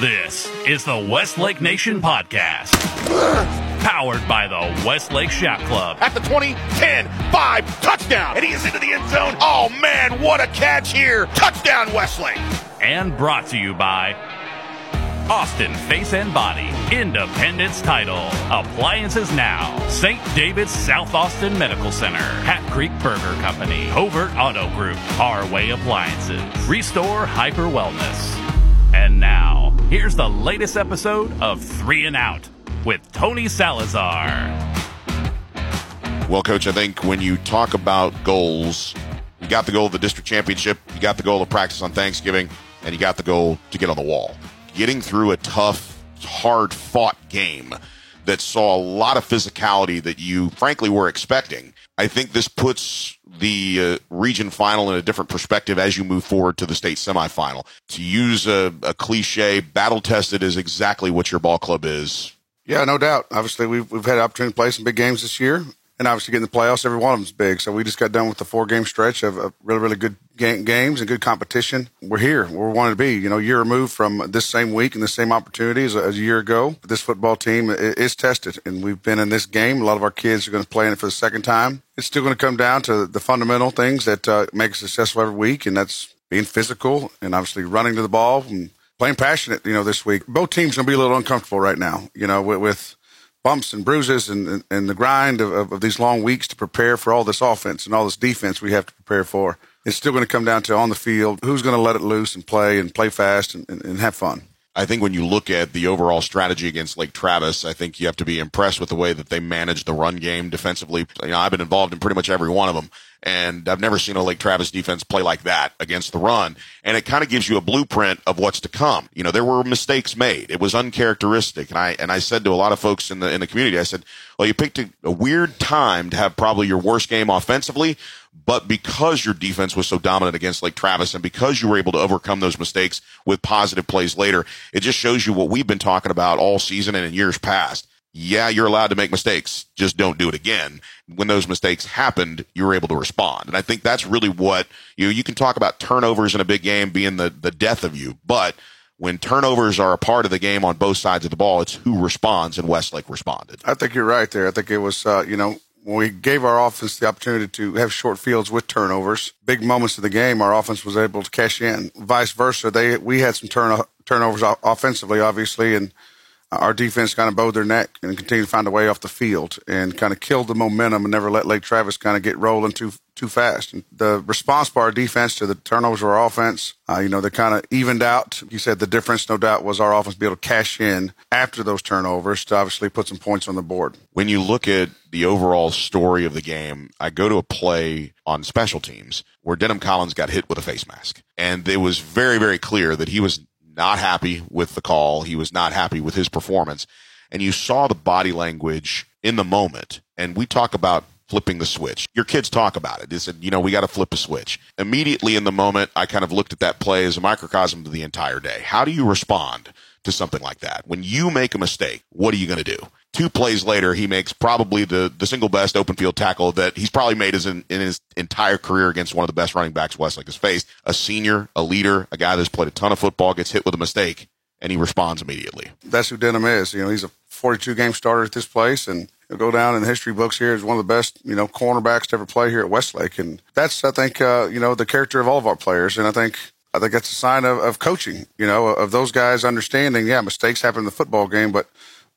This is the Westlake Nation Podcast. Powered by the Westlake Chap Club. At the 20, 10, 5, touchdown. And he is into the end zone. Oh, man, what a catch here. Touchdown, Westlake. And brought to you by Austin Face and Body, Independence Title, Appliances Now, St. David's South Austin Medical Center, Hat Creek Burger Company, Hobart Auto Group, Our Way Appliances, Restore Hyper Wellness. And now, here's the latest episode of Three and Out with Tony Salazar. Well, Coach, I think when you talk about goals, you got the goal of the district championship, you got the goal of practice on Thanksgiving, and you got the goal to get on the wall. Getting through a tough, hard fought game that saw a lot of physicality that you frankly were expecting. I think this puts the uh, region final in a different perspective as you move forward to the state semifinal. To use a, a cliche, battle tested is exactly what your ball club is. Yeah, no doubt. Obviously, we've, we've had opportunity to play some big games this year, and obviously getting the playoffs, every one of them's big. So we just got done with the four game stretch of, of really, really good ga- games and good competition. We're here where we wanted to be. You know, year removed from this same week and the same opportunity as, as a year ago. This football team is tested, and we've been in this game. A lot of our kids are going to play in it for the second time. It's still going to come down to the fundamental things that uh, make us successful every week, and that's being physical and obviously running to the ball and playing passionate. You know, this week both teams going to be a little uncomfortable right now. You know, with, with bumps and bruises and, and, and the grind of, of, of, these long weeks to prepare for all this offense and all this defense we have to prepare for. It's still going to come down to on the field who's going to let it loose and play and play fast and, and, and have fun. I think when you look at the overall strategy against Lake Travis, I think you have to be impressed with the way that they manage the run game defensively. You know, I've been involved in pretty much every one of them. And I've never seen a Lake Travis defense play like that against the run. And it kind of gives you a blueprint of what's to come. You know, there were mistakes made. It was uncharacteristic. And I, and I said to a lot of folks in the, in the community, I said, well, you picked a, a weird time to have probably your worst game offensively, but because your defense was so dominant against Lake Travis and because you were able to overcome those mistakes with positive plays later, it just shows you what we've been talking about all season and in years past yeah, you're allowed to make mistakes. Just don't do it again. When those mistakes happened, you were able to respond. And I think that's really what you know, you can talk about turnovers in a big game being the, the death of you, but when turnovers are a part of the game on both sides of the ball, it's who responds, and Westlake responded. I think you're right there. I think it was, uh, you know, we gave our offense the opportunity to have short fields with turnovers, big moments of the game, our offense was able to cash in. Vice versa, they we had some turn, turnovers offensively, obviously, and our defense kind of bowed their neck and continued to find a way off the field and kind of killed the momentum and never let Lake Travis kind of get rolling too too fast. And the response by our defense to the turnovers of our offense, uh, you know, they kind of evened out. You said the difference, no doubt, was our offense be able to cash in after those turnovers to obviously put some points on the board. When you look at the overall story of the game, I go to a play on special teams where Denham Collins got hit with a face mask. And it was very, very clear that he was not happy with the call. He was not happy with his performance. And you saw the body language in the moment. And we talk about flipping the switch. Your kids talk about it. They said, you know, we got to flip a switch. Immediately in the moment, I kind of looked at that play as a microcosm to the entire day. How do you respond to something like that? When you make a mistake, what are you going to do? Two plays later, he makes probably the, the single best open field tackle that he's probably made his in, in his entire career against one of the best running backs Westlake has faced. A senior, a leader, a guy that's played a ton of football, gets hit with a mistake, and he responds immediately. That's who Denham is. You know, he's a 42 game starter at this place, and he'll go down in the history books here as one of the best, you know, cornerbacks to ever play here at Westlake. And that's, I think, uh, you know, the character of all of our players. And I think I think that's a sign of, of coaching, you know, of those guys understanding, yeah, mistakes happen in the football game, but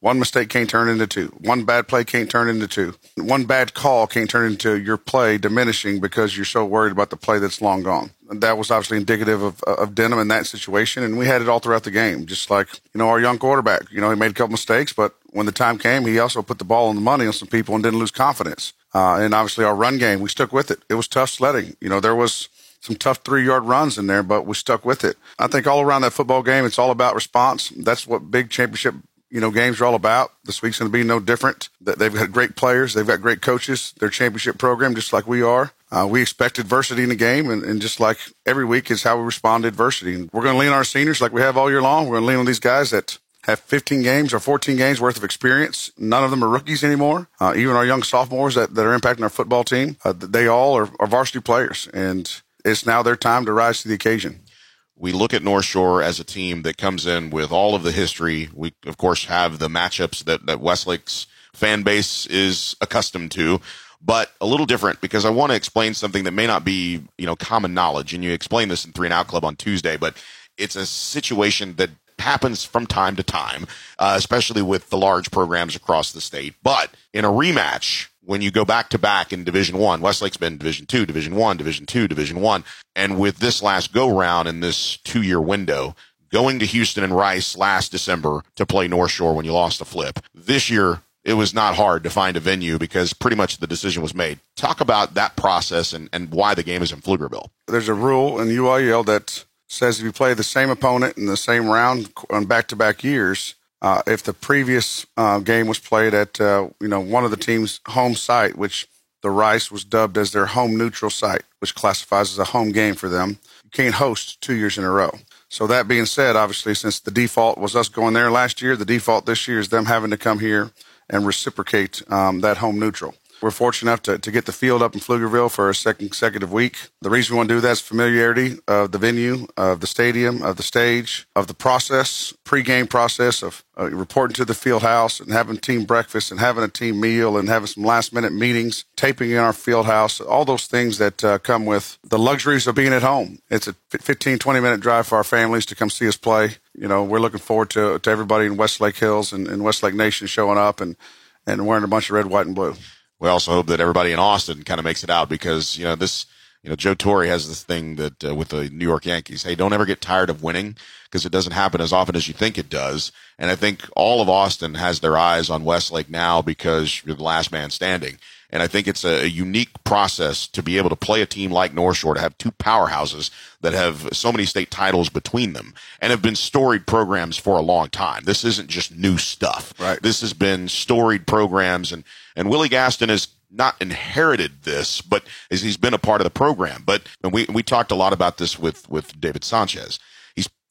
one mistake can't turn into two. One bad play can't turn into two. One bad call can't turn into your play diminishing because you're so worried about the play that's long gone. And that was obviously indicative of, of Denham in that situation. And we had it all throughout the game, just like, you know, our young quarterback. You know, he made a couple mistakes, but when the time came, he also put the ball on the money on some people and didn't lose confidence. Uh, and obviously our run game, we stuck with it. It was tough sledding. You know, there was some tough three yard runs in there, but we stuck with it. I think all around that football game, it's all about response. That's what big championship you know, games are all about. This week's going to be no different. They've got great players. They've got great coaches. Their championship program, just like we are. Uh, we expect adversity in the game, and, and, just like every week is how we respond to adversity. And we're going to lean on our seniors like we have all year long. We're going to lean on these guys that have 15 games or 14 games worth of experience. None of them are rookies anymore. Uh, even our young sophomores that, that are impacting our football team, uh, they all are, are varsity players, and it's now their time to rise to the occasion. We look at North Shore as a team that comes in with all of the history. We, of course, have the matchups that, that Westlake's fan base is accustomed to, but a little different because I want to explain something that may not be, you know, common knowledge. And you explained this in Three and Out Club on Tuesday, but it's a situation that happens from time to time, uh, especially with the large programs across the state. But in a rematch, when you go back to back in Division One, Westlake's been Division Two, Division One, Division Two, Division One, and with this last go round in this two year window, going to Houston and Rice last December to play North Shore when you lost the flip. This year, it was not hard to find a venue because pretty much the decision was made. Talk about that process and, and why the game is in Pflugerville. There's a rule in UIL that says if you play the same opponent in the same round on back to back years, uh, if the previous uh, game was played at uh, you know one of the team's home site, which the Rice was dubbed as their home neutral site, which classifies as a home game for them, you can't host two years in a row. So that being said, obviously, since the default was us going there last year, the default this year is them having to come here and reciprocate um, that home neutral. We're fortunate enough to, to get the field up in Pflugerville for a second consecutive week. The reason we want to do that is familiarity of the venue, of the stadium, of the stage, of the process, pregame process of uh, reporting to the field house and having team breakfast and having a team meal and having some last minute meetings, taping in our field house, all those things that uh, come with the luxuries of being at home. It's a 15, 20 minute drive for our families to come see us play. You know, we're looking forward to, to everybody in Westlake Hills and, and Westlake Nation showing up and, and wearing a bunch of red, white, and blue we also hope that everybody in Austin kind of makes it out because you know this. You know, Joe Torre has this thing that uh, with the New York Yankees, hey, don't ever get tired of winning because it doesn't happen as often as you think it does. And I think all of Austin has their eyes on Westlake now because you're the last man standing. And I think it's a, a, unique process to be able to play a team like North Shore, to have two powerhouses that have so many state titles between them and have been storied programs for a long time. This isn't just new stuff. Right. This has been storied programs and, and Willie Gaston has not inherited this, but as he's been a part of the program. But and we, we talked a lot about this with, with David Sanchez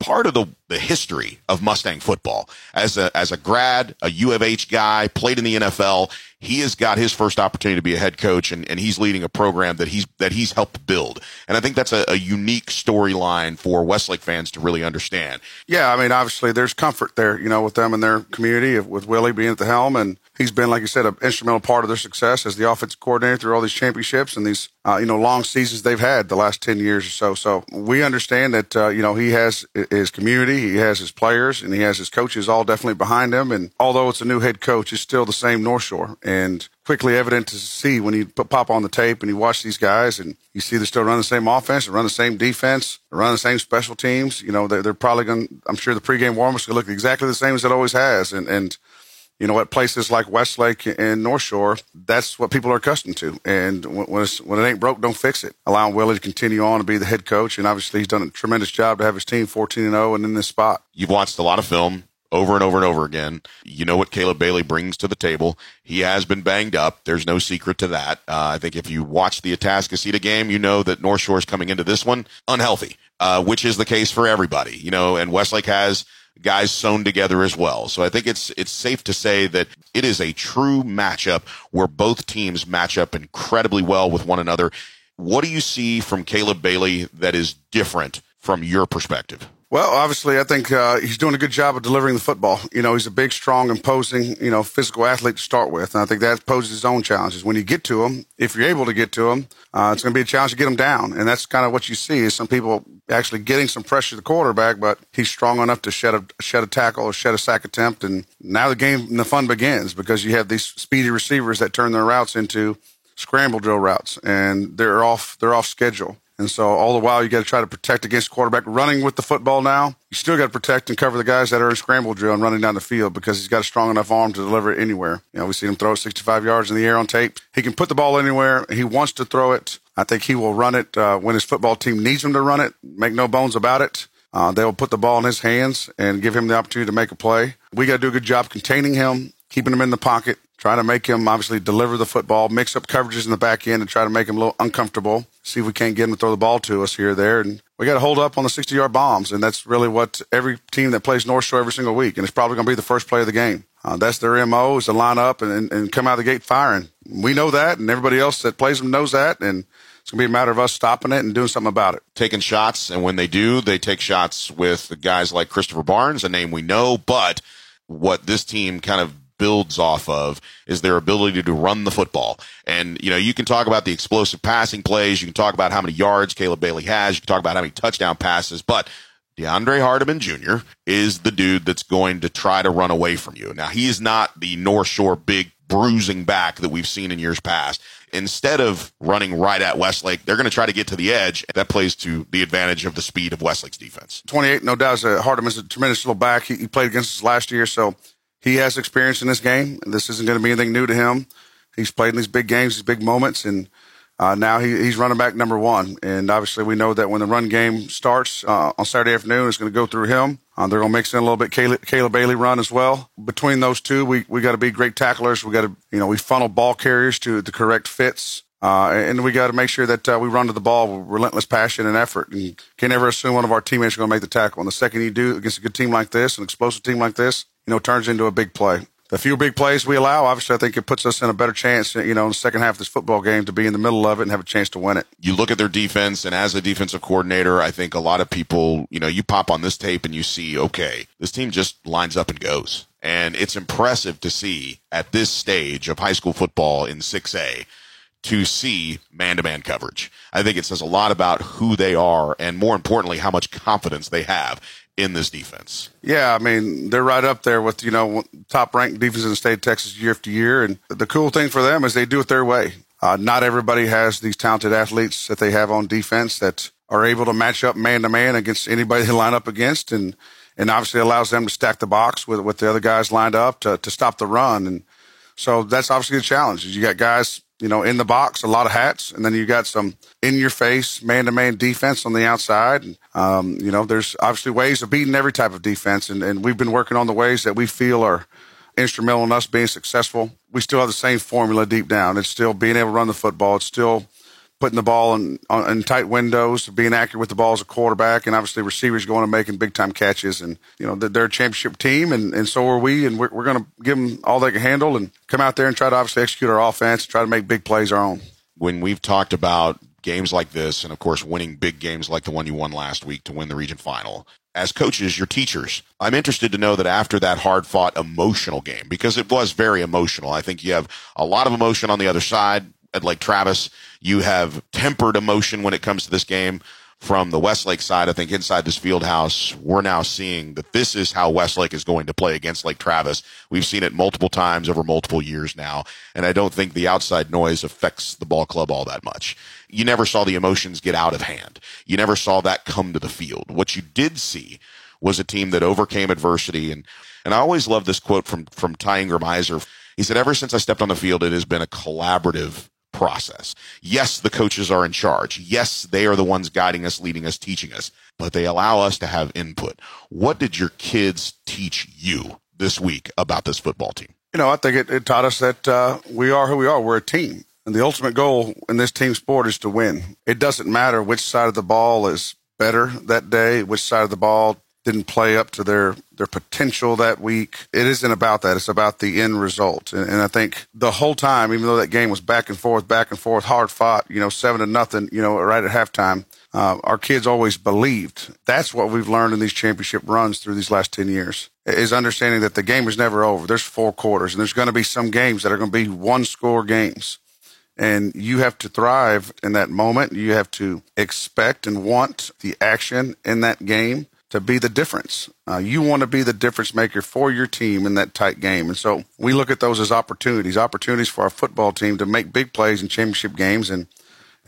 part of the, the history of Mustang football. As a, as a grad, a U of H guy, played in the NFL, he has got his first opportunity to be a head coach and, and he's leading a program that he's, that he's helped build. And I think that's a, a unique storyline for Westlake fans to really understand. Yeah. I mean, obviously there's comfort there, you know, with them and their community with Willie being at the helm and he's been, like you said, an instrumental part of their success as the offensive coordinator through all these championships and these, uh, you know, long seasons they've had the last 10 years or so. So we understand that, uh, you know, he has his community, he has his players, and he has his coaches all definitely behind him. And although it's a new head coach, it's still the same North Shore. And quickly evident to see when you put, pop on the tape and you watch these guys and you see they're still running the same offense, they run the same defense, run the same special teams. You know, they're, they're probably going I'm sure the pregame warm-ups going to look exactly the same as it always has. And, and, you know, at places like Westlake and North Shore, that's what people are accustomed to. And when, when it ain't broke, don't fix it. Allowing Willie to continue on to be the head coach, and obviously he's done a tremendous job to have his team 14 and 0 and in this spot. You've watched a lot of film over and over and over again. You know what Caleb Bailey brings to the table. He has been banged up. There's no secret to that. Uh, I think if you watch the Atascocita game, you know that North Shore is coming into this one unhealthy, uh, which is the case for everybody. You know, and Westlake has guys sewn together as well. So I think it's it's safe to say that it is a true matchup where both teams match up incredibly well with one another. What do you see from Caleb Bailey that is different from your perspective? Well, obviously, I think uh, he's doing a good job of delivering the football. You know, he's a big, strong, imposing, you know, physical athlete to start with, and I think that poses his own challenges. When you get to him, if you're able to get to him, uh, it's going to be a challenge to get him down, and that's kind of what you see is some people actually getting some pressure to the quarterback, but he's strong enough to shed a shed a tackle or shed a sack attempt, and now the game and the fun begins because you have these speedy receivers that turn their routes into scramble drill routes, and they're off they're off schedule. And so all the while, you got to try to protect against quarterback running with the football now. You still got to protect and cover the guys that are in scramble drill and running down the field because he's got a strong enough arm to deliver it anywhere. You know, we see him throw it 65 yards in the air on tape. He can put the ball anywhere. He wants to throw it. I think he will run it uh, when his football team needs him to run it. Make no bones about it. Uh, they will put the ball in his hands and give him the opportunity to make a play. We got to do a good job containing him, keeping him in the pocket, trying to make him obviously deliver the football, mix up coverages in the back end, and try to make him a little uncomfortable. See if we can't get him to throw the ball to us here or there. And we got to hold up on the 60 yard bombs. And that's really what every team that plays North Shore every single week. And it's probably going to be the first play of the game. Uh, that's their MO is to line up and, and, and come out of the gate firing. We know that, and everybody else that plays them knows that. And It's going to be a matter of us stopping it and doing something about it. Taking shots, and when they do, they take shots with guys like Christopher Barnes, a name we know, but what this team kind of builds off of is their ability to run the football. And, you know, you can talk about the explosive passing plays. You can talk about how many yards Caleb Bailey has. You can talk about how many touchdown passes, but DeAndre Hardeman Jr. is the dude that's going to try to run away from you. Now, he is not the North Shore big bruising back that we've seen in years past. Instead of running right at Westlake, they're going to try to get to the edge. That plays to the advantage of the speed of Westlake's defense. 28, no doubt, uh, Hardeman's a tremendous little back. He, he played against us last year, so he has experience in this game. This isn't going to be anything new to him. He's played in these big games, these big moments, and uh, now he, he's running back number one. And obviously, we know that when the run game starts uh, on Saturday afternoon, it's going to go through him. Uh, they're going to mix in a little bit Caleb, Caleb, Bailey run as well. Between those two, we we got to be great tacklers. We got to you know we funnel ball carriers to the correct fits. Uh, and we got to make sure that uh, we run to the ball with relentless passion and effort. And can't never assume one of our teammates is going to make the tackle. And the second you do against a good team like this, an explosive team like this, you know, turns into a big play. The few big plays we allow, obviously, I think it puts us in a better chance, you know, in the second half of this football game to be in the middle of it and have a chance to win it. You look at their defense, and as a defensive coordinator, I think a lot of people, you know, you pop on this tape and you see, okay, this team just lines up and goes. And it's impressive to see at this stage of high school football in 6A to see man to man coverage. I think it says a lot about who they are and more importantly, how much confidence they have in this defense. Yeah, I mean, they're right up there with, you know, top ranked defenses in the state of Texas year after year. And the cool thing for them is they do it their way. Uh, not everybody has these talented athletes that they have on defense that are able to match up man to man against anybody they line up against. And, and obviously allows them to stack the box with, with the other guys lined up to, to stop the run. And so that's obviously the challenge. You got guys you know, in the box, a lot of hats, and then you got some in your face, man to man defense on the outside. And, um, you know, there's obviously ways of beating every type of defense, and, and we've been working on the ways that we feel are instrumental in us being successful. We still have the same formula deep down. It's still being able to run the football. It's still putting the ball in, in tight windows, being accurate with the ball as a quarterback, and obviously receivers going and making big time catches. And you know they're a championship team, and, and so are we. And we're, we're going to give them all they can handle and come out there and try to obviously execute our offense, and try to make big plays our own. When we've talked about games like this, and of course winning big games like the one you won last week to win the region final. As coaches, your teachers, I'm interested to know that after that hard fought emotional game, because it was very emotional, I think you have a lot of emotion on the other side at Lake Travis. You have tempered emotion when it comes to this game from the Westlake side. I think inside this field house, we're now seeing that this is how Westlake is going to play against Lake Travis. We've seen it multiple times over multiple years now. And I don't think the outside noise affects the ball club all that much. You never saw the emotions get out of hand. You never saw that come to the field. What you did see was a team that overcame adversity. And, and I always love this quote from, from Ty Ingram Iser. He said, ever since I stepped on the field, it has been a collaborative process. Yes, the coaches are in charge. Yes, they are the ones guiding us, leading us, teaching us, but they allow us to have input. What did your kids teach you this week about this football team? You know, I think it, it taught us that uh, we are who we are. We're a team. And the ultimate goal in this team sport is to win. It doesn't matter which side of the ball is better that day, which side of the ball didn't play up to their their potential that week. It isn't about that. It's about the end result. And, and, I think the whole time, even though that game was back and forth, back and forth, hard fought, you know, seven to nothing, you know, right at halftime, uh, our kids always believed. That's what we've learned in these championship runs through these last ten years is understanding that the game is never over. There's four quarters, and there's going to be some games that are going to be one score games. And you have to thrive in that moment. You have to expect and want the action in that game to be the difference. Uh, you want to be the difference maker for your team in that tight game. And so we look at those as opportunities, opportunities for our football team to make big plays in championship games. And,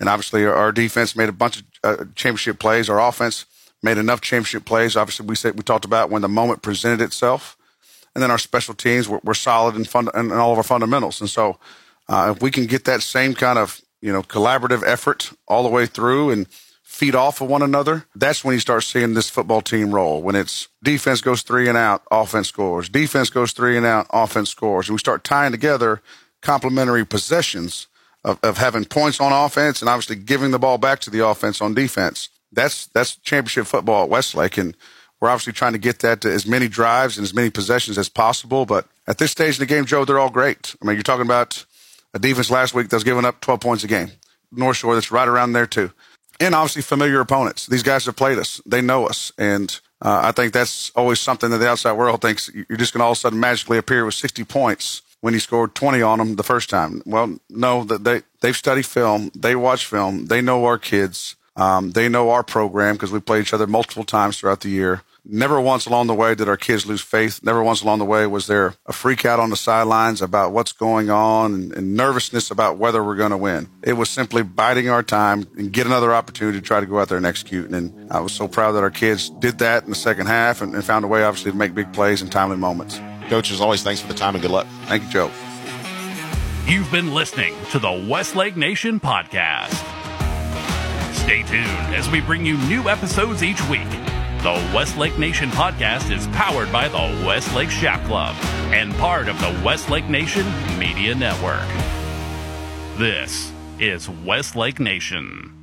and obviously our, defense made a bunch of uh, championship plays. Our offense made enough championship plays. Obviously we said, we talked about when the moment presented itself. And then our special teams were, were solid in, fund, in all of our fundamentals. And so uh, if we can get that same kind of, you know, collaborative effort all the way through and, feed off of one another, that's when you start seeing this football team roll. When it's defense goes three and out, offense scores. Defense goes three and out, offense scores. And we start tying together complementary possessions of, of having points on offense and obviously giving the ball back to the offense on defense. That's that's championship football at Westlake, and we're obviously trying to get that to as many drives and as many possessions as possible. But at this stage in the game, Joe, they're all great. I mean, you're talking about a defense last week that's giving up 12 points a game North Shore that's right around there too. And obviously familiar opponents. These guys have played us. They know us. And uh, I think that's always something that the outside world thinks you're just going to all of a sudden magically appear with 60 points when he scored 20 on them the first time. Well, no, that they, they've studied film. They watch film. They know our kids. Um, they know our program because we play each other multiple times throughout the year. Never once along the way did our kids lose faith. Never once along the way was there a freak out on the sidelines about what's going on and, and nervousness about whether we're going to win. It was simply biding our time and get another opportunity to try to go out there and execute. And I was so proud that our kids did that in the second half and, and found a way, obviously, to make big plays in timely moments. Coach, as always, thanks for the time and good luck. Thank you, Joe. You've been listening to the Westlake Nation podcast. Stay tuned as we bring you new episodes each week. The Westlake Nation podcast is powered by the Westlake Chap Club and part of the Westlake Nation Media Network. This is Westlake Nation.